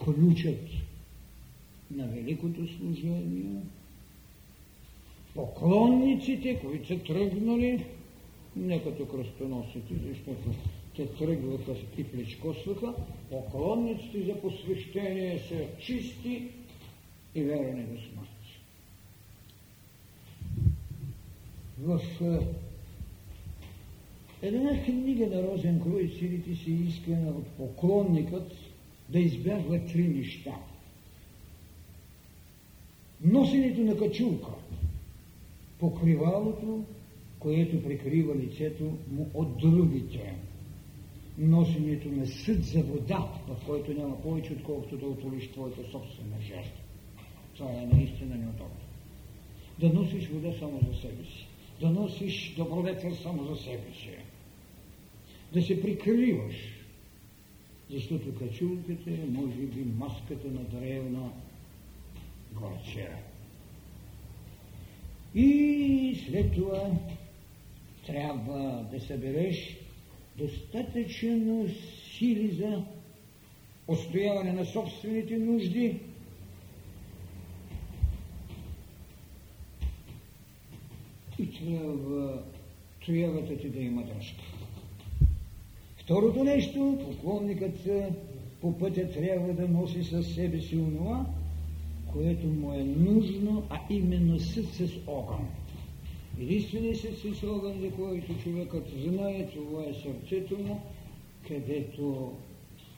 ключат на великото служение, поклонниците, които са тръгнали не като кръстоносите, защото те тръгваха и плечкосваха, поклонниците за посвещение са чисти и верени до смърт. В е, една книга на Розен Крой силите си искана от поклонникът да избягва три неща. Носенето на качулка, покривалото което прикрива лицето му от другите. Носенето на съд за вода, в който няма повече, отколкото да отволиш твоята собствена жертва. Това е наистина неудобно. Да носиш вода само за себе си. Да носиш добродетел само за себе си. Да се прикриваш. Защото качулката е, може би, маската на древна горчера. И след това трябва да събереш достатъчно сили за устояване на собствените нужди, и трябва троявата ти да има дръжка. Второто нещо, поклонникът по пътя трябва да носи със себе си онова, което му е нужно, а именно съд с огън. Единственият се огън, за който човекът знае, това е сърцето му, където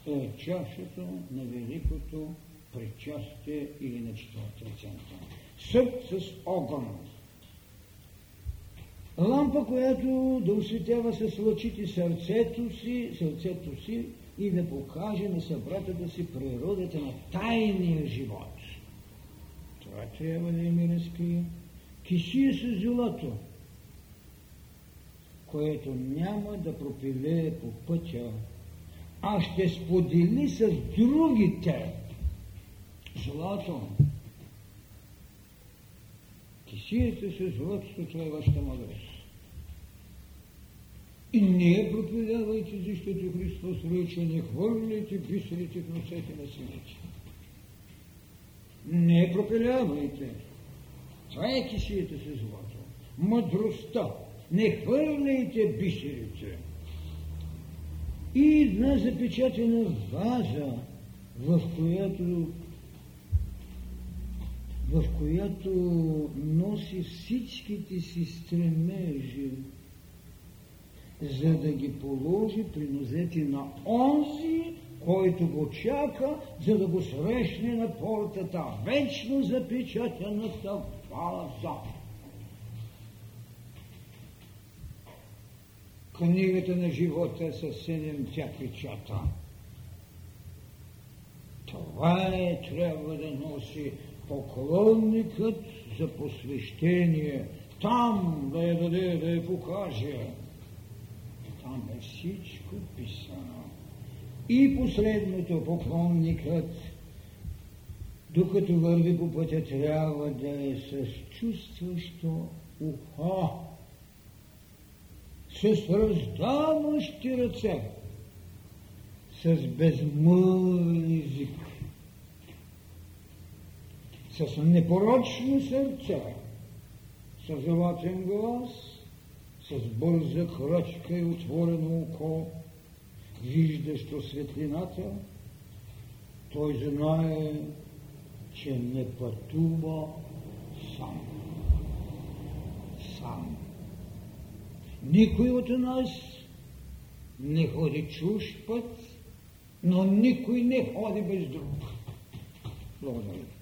е чашата на великото причастие или четвъртия център. Съд с огън. Лампа, която да осветява с лъчите сърцето си, сърцето си и да покаже на събратата си природата на тайния живот. Това трябва да ми разкрие. Кисия с злато, което няма да пропилее по пътя, а ще сподели с другите злато. Кисията с златото, това е вашата мъдрост. И не я проповядвайте, защото Христос рече, не хвърляйте бисерите в носете на сините. Не пропилявайте. Това е кисията с злато. Мъдростта. Не хвърляйте бисерите. И една запечатана ваза, в която в която носи всичките си стремежи, за да ги положи при нозете на онзи, който го чака, за да го срещне на портата, вечно запечатаната ваза. Книгата на живота е със седем тя печата. Това е, трябва да носи поклонникът за посвещение. Там да я даде, да я покаже. Там е всичко писано. И последното поклонникът, докато върви по пътя, трябва да е с чувстващо ухо, с раздаващи ръце, с безмълвен език, с непорочно сърце, с златен глас, с бърза крачка и отворено око, виждащо светлината, той знае, че не пътува сам. Сам. Никой от нас не ходи чуж път, но никой не ходи без друг. Благодаря.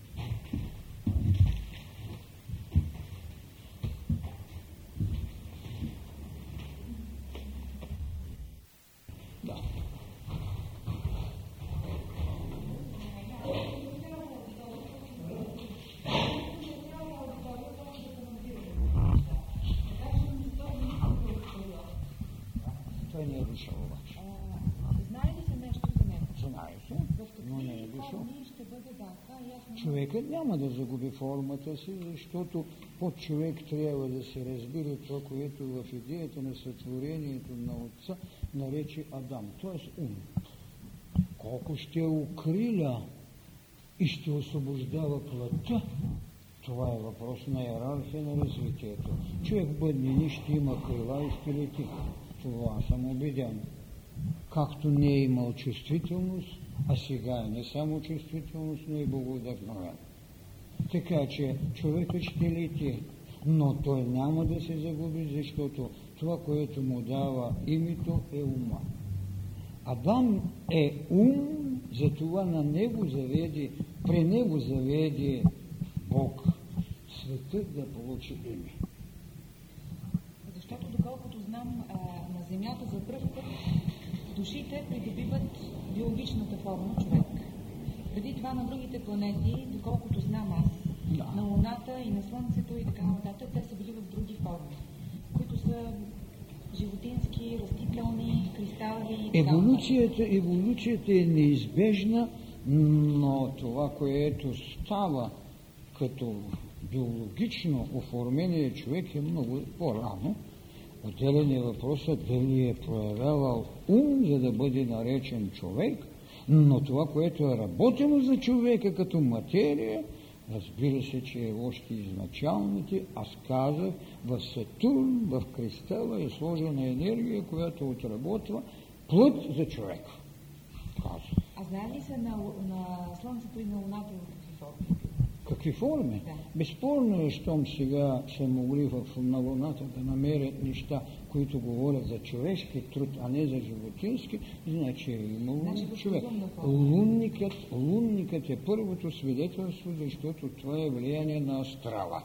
Човекът няма да загуби формата си, защото под човек трябва да се разбира това, което в идеята на сътворението на Отца нарече Адам, т.е. ум. Колко ще укриля и ще освобождава плътта, това е въпрос на иерархия на развитието. Човек в бъднини ще има крила и ще лети. Това съм убеден. Както не е имал чувствителност, а сега е не само чувствителност, но и благодъхновен. Така че човекът ще лети, но той няма да се загуби, защото това, което му дава името е ума. Адам е ум, затова на него заведи, при него заведи Бог светът да получи име. Защото доколкото знам, на Земята за път душите придобиват биологичната форма човек. Преди това на другите планети, доколкото знам аз, да. на Луната и на Слънцето и така нататък, те са били в други форми, които са животински, растителни, кристални и така еволюцията, еволюцията е неизбежна, но това, което става като биологично оформение човек е много по-рано. Отделен е въпросът дали е проявявал ум, за да бъде наречен човек, но това, което е работено за човека като материя, разбира се, че е още изначалните, аз казах, в Сатурн, в кристала е сложена енергия, която отработва плът за човека. А знае ли се на, на Слънцето и на Луната в форми? Какви форми? Да. Безспорно е, щом сега са могли в, на Луната да намерят неща, които говорят за човешки труд, а не за животински, значи е имало значи, човек. Лунникът, лунникът е първото свидетелство, защото това е влияние на астрала.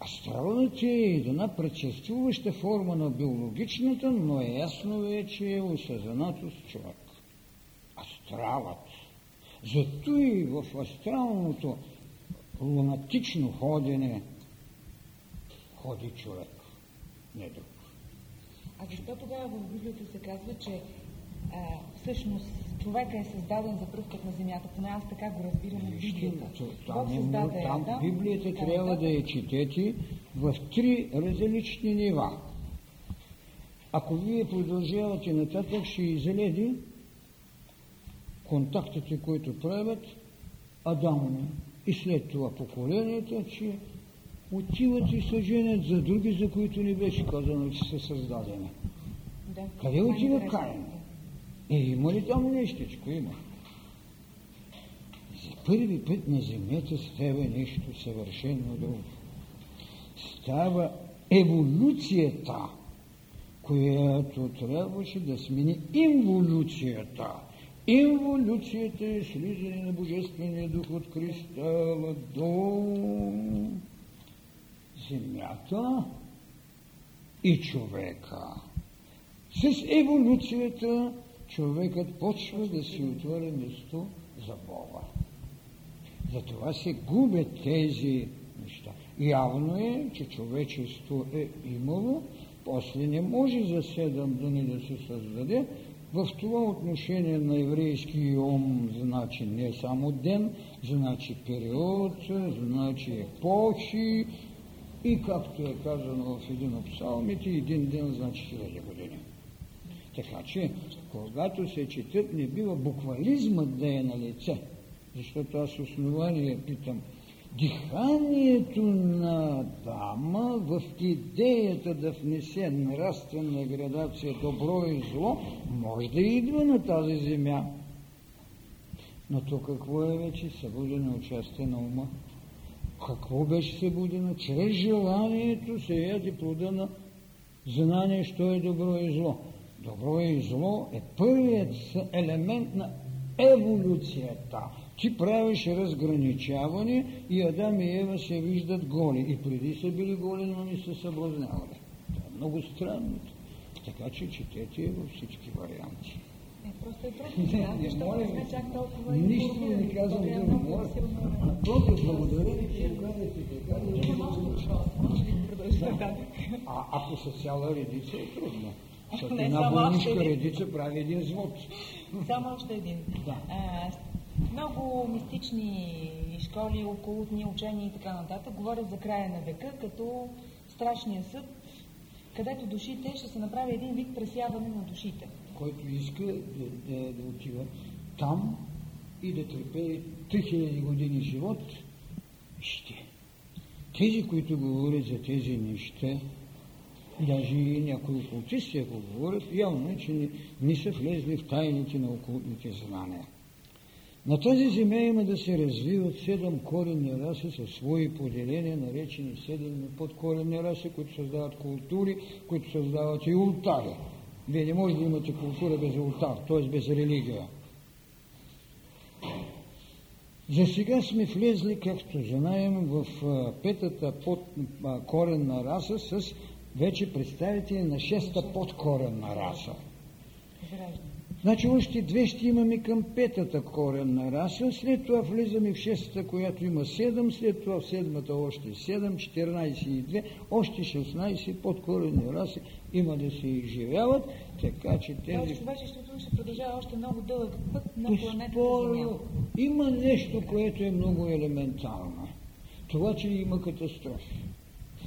Астралът е една предшествуваща форма на биологичната, но е ясно вече е осъзнато с човек. Астралът. Зато и в астралното лунатично ходене ходи човек, не друг. А защо тогава в Библията се казва, че а, всъщност човека е създаден за пръв път на земята, поне аз така го разбирам от Библията. Там, създаде, там да, Библията да, трябва да, да я четете в три различни нива. Ако вие продължавате нататък, ще изледи контактите, които правят Адам и след това поколенията, че отиват и се женят за други, за които не беше казано, че са създадени. Да. Къде отива Каин? Е, има ли там нещичко? Има. За първи път на земята става нещо съвършено друго. Става еволюцията, която трябваше да смени инволюцията. Инволюцията е слизане на Божествения дух от кристала до земята и човека. С еволюцията човекът почва да си отвори место за Бога. Затова се губят тези неща. Явно е, че човечество е имало, после не може за седем дни да се създаде. В това отношение на еврейски ум значи не само ден, значи период, значи епохи и както е казано в един от псалмите, един ден значи хиляди години. Така че, когато се четат, не бива буквализмът да е на лице. Защото аз основание питам, диханието на дама в идеята да внесе нравствена градация добро и зло, може да идва на тази земя. Но то какво е вече събудено участие на ума? Какво беше събудено? Чрез желанието се яде плода на знание, що е добро и зло. Добро и зло е първият елемент на еволюцията. Ти правиш разграничаване и Адам и Ева се виждат голи. И преди са били голи, но не са съблазнявали. Това е много странно. Така че четете във всички варианти. Е, просто е просто. Не, не, моля ви, нищо не казвам друго. Моля, просто благодаря ви, че казахте така. А ако са цяла редица е трудно. Защото една войнишка редица прави един звод. Само още един. Да. Много мистични школи, околотни учения и така нататък говорят за края на века, като страшния съд, където душите ще се направи един вид пресяване на душите. Който иска да, да, да отива там и да търпее 3000 години живот, ще. Тези, които говорят за тези неща, даже и някои окултисти, ако говорят, явно е, че не, не са влезли в тайните на окултните знания. На тази земя има да се развиват седем коренни раси със свои поделения, наречени седем подкоренни раси, които създават култури, които създават и ултари. Вие не можете да имате култура без ултар, т.е. без религия. За сега сме влезли, както знаем, в петата подкоренна раса с вече представители на шеста подкоренна раса. Значи още две ще имаме към петата коренна раса, след това влизаме в шестата, която има седем, след това в седмата още седем, 14 и 2, още 16 подкоренни раси има да се изживяват, така че тези... Тоест, човечеството ще продължава още много дълъг път на планетата Земя. Има нещо, което е много елементарно. Това, че има катастрофи.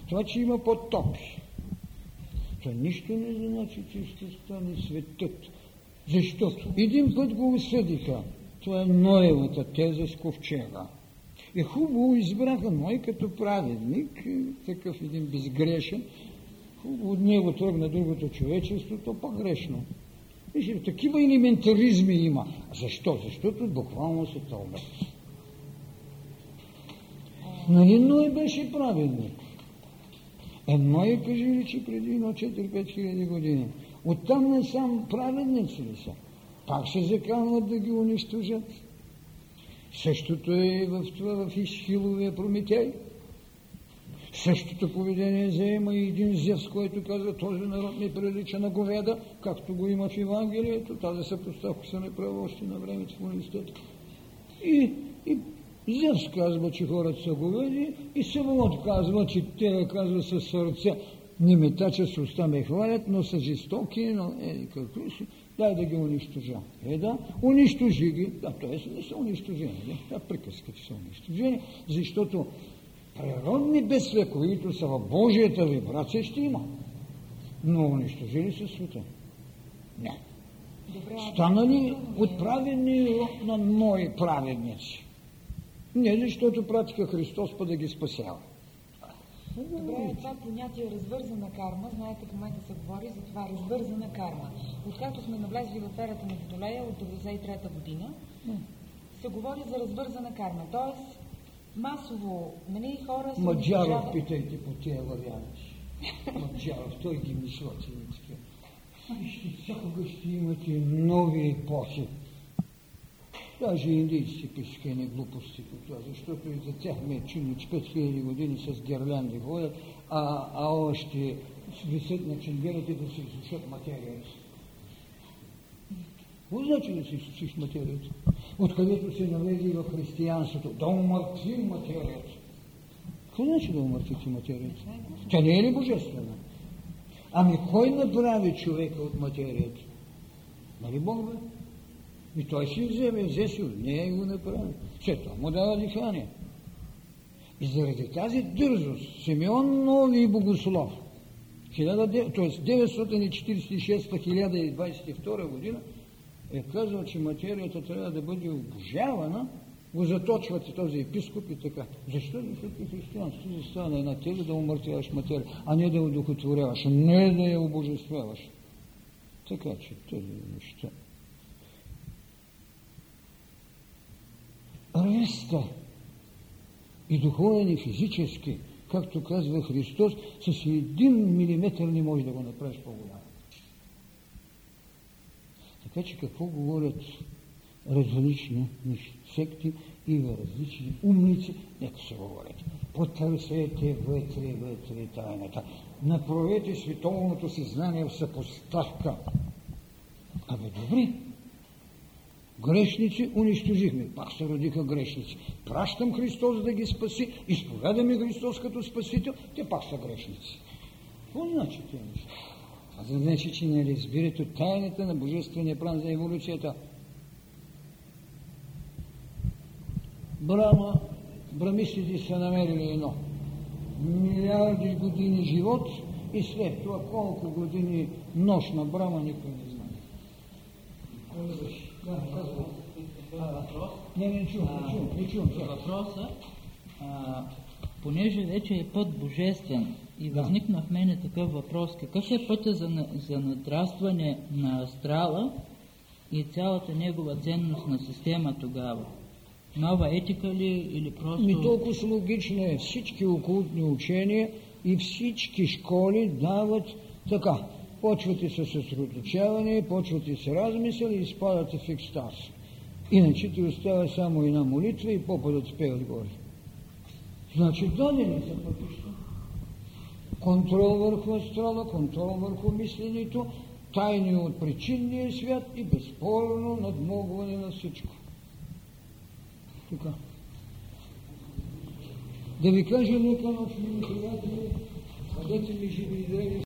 Това, че има потопи това нищо не значи, че ще стане светът. Защото един път го осъдиха. Това е Ноевата теза с ковчега. И хубаво избраха Ной като праведник, такъв един безгрешен. Хубаво от него тръгна другото човечество, то по-грешно. Вижте, такива елементаризми има. Защо? Защото буквално се тълбят. Нали Ной беше праведник? Е кажи ли, че преди едно 4-5 хиляди години. Оттам насам праведници ли са? Пак се заканват да ги унищожат. Същото е в това в Изхиловия Прометей. Същото поведение заема и един Зевс, който казва, този народ ми прилича на говеда, както го има в Евангелието. Тази съпоставка се направи още на времето в университета. И, и Зевс казва, че хората са говеди и Севолод казва, че те казва със сърце. Не ме тачат с уста ме хвалят, но са жестоки, но е, какви си, дай да ги унищожа. Е да, унищожи ги. Да, т.е. не са унищожени. Да, да приказките са унищожени, защото природни бедствия, които са в Божията вибрация, ще има. Но унищожили се света. Не. Станали отправени на мои праведници. Не защото пратиха Христос, па да ги спасява. Добре, това понятие развързана карма, знаете в момента се говори за това развързана карма. Откакто сме навлезли в ерата на Водолея от 93-та година, се говори за развързана карма. Тоест, масово, нали, хора са... Маджаров, питайте по тия варианти. Маджаров, той ги мисля, че Вижте, всякога ще имате нови епохи. Даже индийците пишеха едни глупости по това, защото и за тях ме е чуни, че 5000 години с гирлянди ходят, а, а още висят на ченгелите да се изсушат материята. Какво значи да се изсушиш материята? Откъдето се навлезе в християнството, да умъртвим материята. Какво значи да умъртвите материята? Тя не е ли божествена? Ами кой направи човека от материята? Нали Бог бе? И той си вземе, взе си от нея го направи. След това му дава дихание. И заради тази дързост Симеон Нови Богослов, т.е. 946-1022 година, е казал, че материята трябва да бъде обожавана, го заточвате този епископ и така. Защо? Защото християнството застава на една теза да умъртвяваш материя, а не да я удохотворяваш, не да я обожествяваш. Така че тези неща. Ръста и духовен и физически, както казва Христос, с един милиметър не може да го направиш по-голям. Така че какво говорят различни секти и различни умници, нека се говорят. Потърсете вътре, вътре тайната. Направете световното си знание в съпоставка. Абе, добре, Грешници унищожихме. Пак се родиха грешници. Пращам Христос да ги спаси, изповядаме Христос като спасител, те пак са грешници. Какво значи тези неща? Това значи, че не разбирате тайната на Божествения план за еволюцията. Брама, брамистите са намерили едно. Милиарди години живот и след това колко години нощ на брама никой не знае. Не, не чувам, не чувам, не чувам. Въпроса, понеже вече е път божествен и възникна в мене такъв въпрос, какъв е пътя за, за надрастване на астрала и цялата негова ценностна система тогава? Нова етика ли или просто... Ми толкова логично е. Всички окултни учения и всички школи дават така почвате се съсредоточаване, почвате се размисъл и изпадате в екстаз. Иначе ти остава само една молитва и попадът спее отгоре. Значи дадени са пътища. Контрол върху астрала, контрол върху мисленето, тайни от причинния свят и безспорно надмогване на всичко. Така. Да ви кажа нека на приятели, бъдете ми живи и